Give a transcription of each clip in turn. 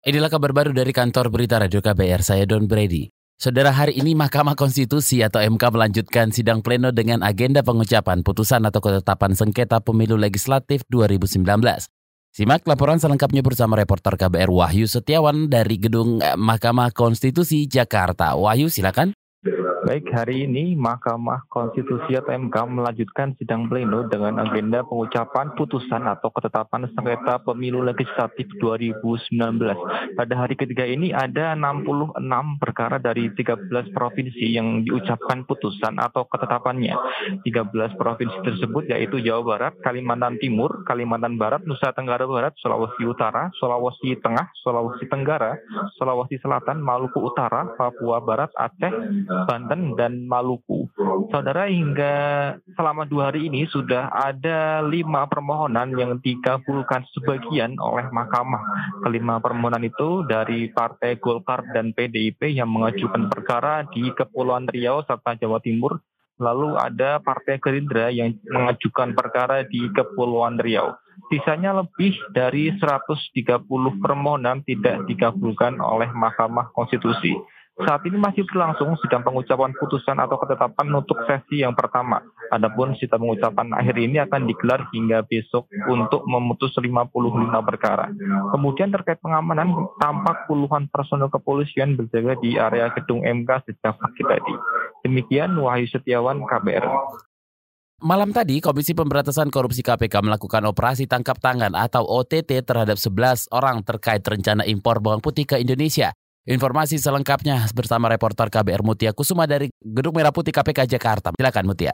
Inilah kabar baru dari kantor berita Radio KBR, saya Don Brady. Saudara hari ini Mahkamah Konstitusi atau MK melanjutkan sidang pleno dengan agenda pengucapan putusan atau ketetapan sengketa pemilu legislatif 2019. Simak laporan selengkapnya bersama reporter KBR Wahyu Setiawan dari Gedung Mahkamah Konstitusi Jakarta. Wahyu silakan. Baik, hari ini Mahkamah Konstitusi atau MK melanjutkan sidang pleno dengan agenda pengucapan putusan atau ketetapan sengketa pemilu legislatif 2019. Pada hari ketiga ini ada 66 perkara dari 13 provinsi yang diucapkan putusan atau ketetapannya. 13 provinsi tersebut yaitu Jawa Barat, Kalimantan Timur, Kalimantan Barat, Nusa Tenggara Barat, Sulawesi Utara, Sulawesi Tengah, Sulawesi Tenggara, Sulawesi Selatan, Maluku Utara, Papua Barat, Aceh, Banten, Banten dan Maluku. Saudara hingga selama dua hari ini sudah ada lima permohonan yang dikabulkan sebagian oleh Mahkamah. Kelima permohonan itu dari Partai Golkar dan PDIP yang mengajukan perkara di Kepulauan Riau serta Jawa Timur. Lalu ada Partai Gerindra yang mengajukan perkara di Kepulauan Riau. Sisanya lebih dari 130 permohonan tidak dikabulkan oleh Mahkamah Konstitusi. Saat ini masih berlangsung sidang pengucapan putusan atau ketetapan untuk sesi yang pertama. Adapun sidang pengucapan akhir ini akan digelar hingga besok untuk memutus 55 perkara. Kemudian terkait pengamanan, tampak puluhan personel kepolisian berjaga di area gedung MK sejak pagi tadi. Demikian Wahyu Setiawan, KBR. Malam tadi, Komisi Pemberantasan Korupsi KPK melakukan operasi tangkap tangan atau OTT terhadap 11 orang terkait rencana impor bawang putih ke Indonesia. Informasi selengkapnya bersama reporter KBR Mutia Kusuma dari Gedung Merah Putih KPK Jakarta. Silakan Mutia.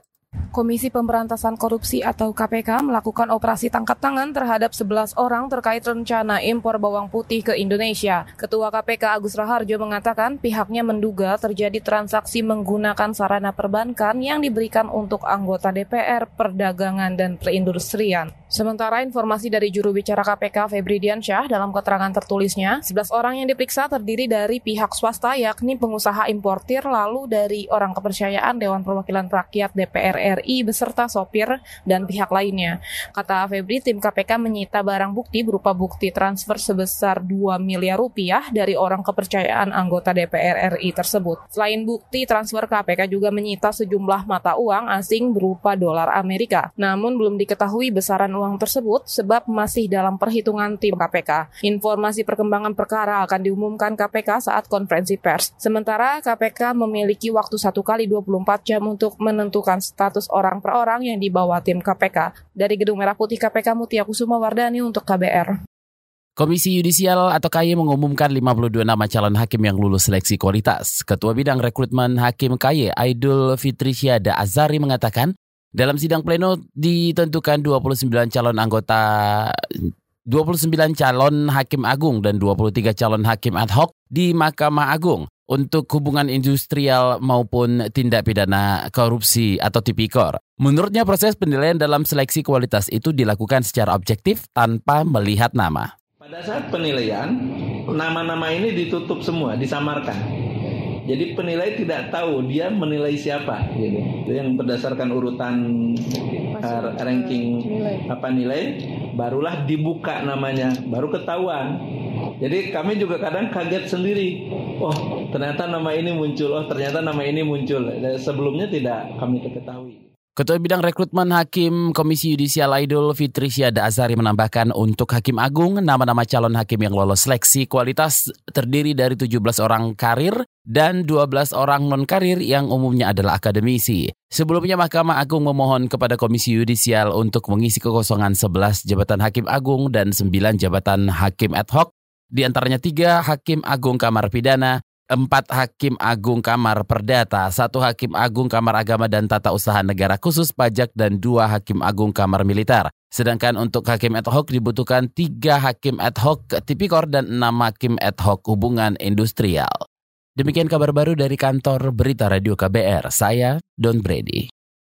Komisi Pemberantasan Korupsi atau KPK melakukan operasi tangkap tangan terhadap 11 orang terkait rencana impor bawang putih ke Indonesia. Ketua KPK Agus Raharjo mengatakan pihaknya menduga terjadi transaksi menggunakan sarana perbankan yang diberikan untuk anggota DPR, perdagangan, dan perindustrian. Sementara informasi dari juru bicara KPK Febri Diansyah dalam keterangan tertulisnya, 11 orang yang diperiksa terdiri dari pihak swasta yakni pengusaha importir lalu dari orang kepercayaan Dewan Perwakilan Rakyat DPR RI beserta sopir dan pihak lainnya. Kata Febri, tim KPK menyita barang bukti berupa bukti transfer sebesar 2 miliar rupiah dari orang kepercayaan anggota DPR RI tersebut. Selain bukti transfer KPK juga menyita sejumlah mata uang asing berupa dolar Amerika. Namun belum diketahui besaran uang tersebut sebab masih dalam perhitungan tim KPK. Informasi perkembangan perkara akan diumumkan KPK saat konferensi pers. Sementara KPK memiliki waktu satu kali 24 jam untuk menentukan status orang per orang yang dibawa tim KPK. Dari Gedung Merah Putih KPK Mutia Kusuma Wardani untuk KBR. Komisi Yudisial atau KY mengumumkan 52 nama calon hakim yang lulus seleksi kualitas. Ketua Bidang Rekrutmen Hakim KY, Aidul Fitrisyada Azari mengatakan, dalam sidang pleno ditentukan 29 calon anggota 29 calon hakim agung dan 23 calon hakim ad hoc di Mahkamah Agung untuk hubungan industrial maupun tindak pidana korupsi atau tipikor. Menurutnya proses penilaian dalam seleksi kualitas itu dilakukan secara objektif tanpa melihat nama. Pada saat penilaian, nama-nama ini ditutup semua, disamarkan. Jadi penilai tidak tahu dia menilai siapa gitu. Itu yang berdasarkan urutan uh, ranking nilai. apa nilai barulah dibuka namanya, baru ketahuan. Jadi kami juga kadang kaget sendiri. Oh, ternyata nama ini muncul. Oh, ternyata nama ini muncul. Sebelumnya tidak kami ketahui. Ketua Bidang Rekrutmen Hakim Komisi Yudisial Aidul Fitri Syada Azari menambahkan untuk Hakim Agung, nama-nama calon hakim yang lolos seleksi kualitas terdiri dari 17 orang karir dan 12 orang non-karir yang umumnya adalah akademisi. Sebelumnya Mahkamah Agung memohon kepada Komisi Yudisial untuk mengisi kekosongan 11 jabatan Hakim Agung dan 9 jabatan Hakim Ad Hoc, di antaranya tiga Hakim Agung Kamar Pidana, empat hakim agung kamar perdata, satu hakim agung kamar agama dan tata usaha negara khusus pajak, dan dua hakim agung kamar militer. Sedangkan untuk hakim ad hoc dibutuhkan tiga hakim ad hoc tipikor dan enam hakim ad hoc hubungan industrial. Demikian kabar baru dari kantor Berita Radio KBR. Saya Don Brady.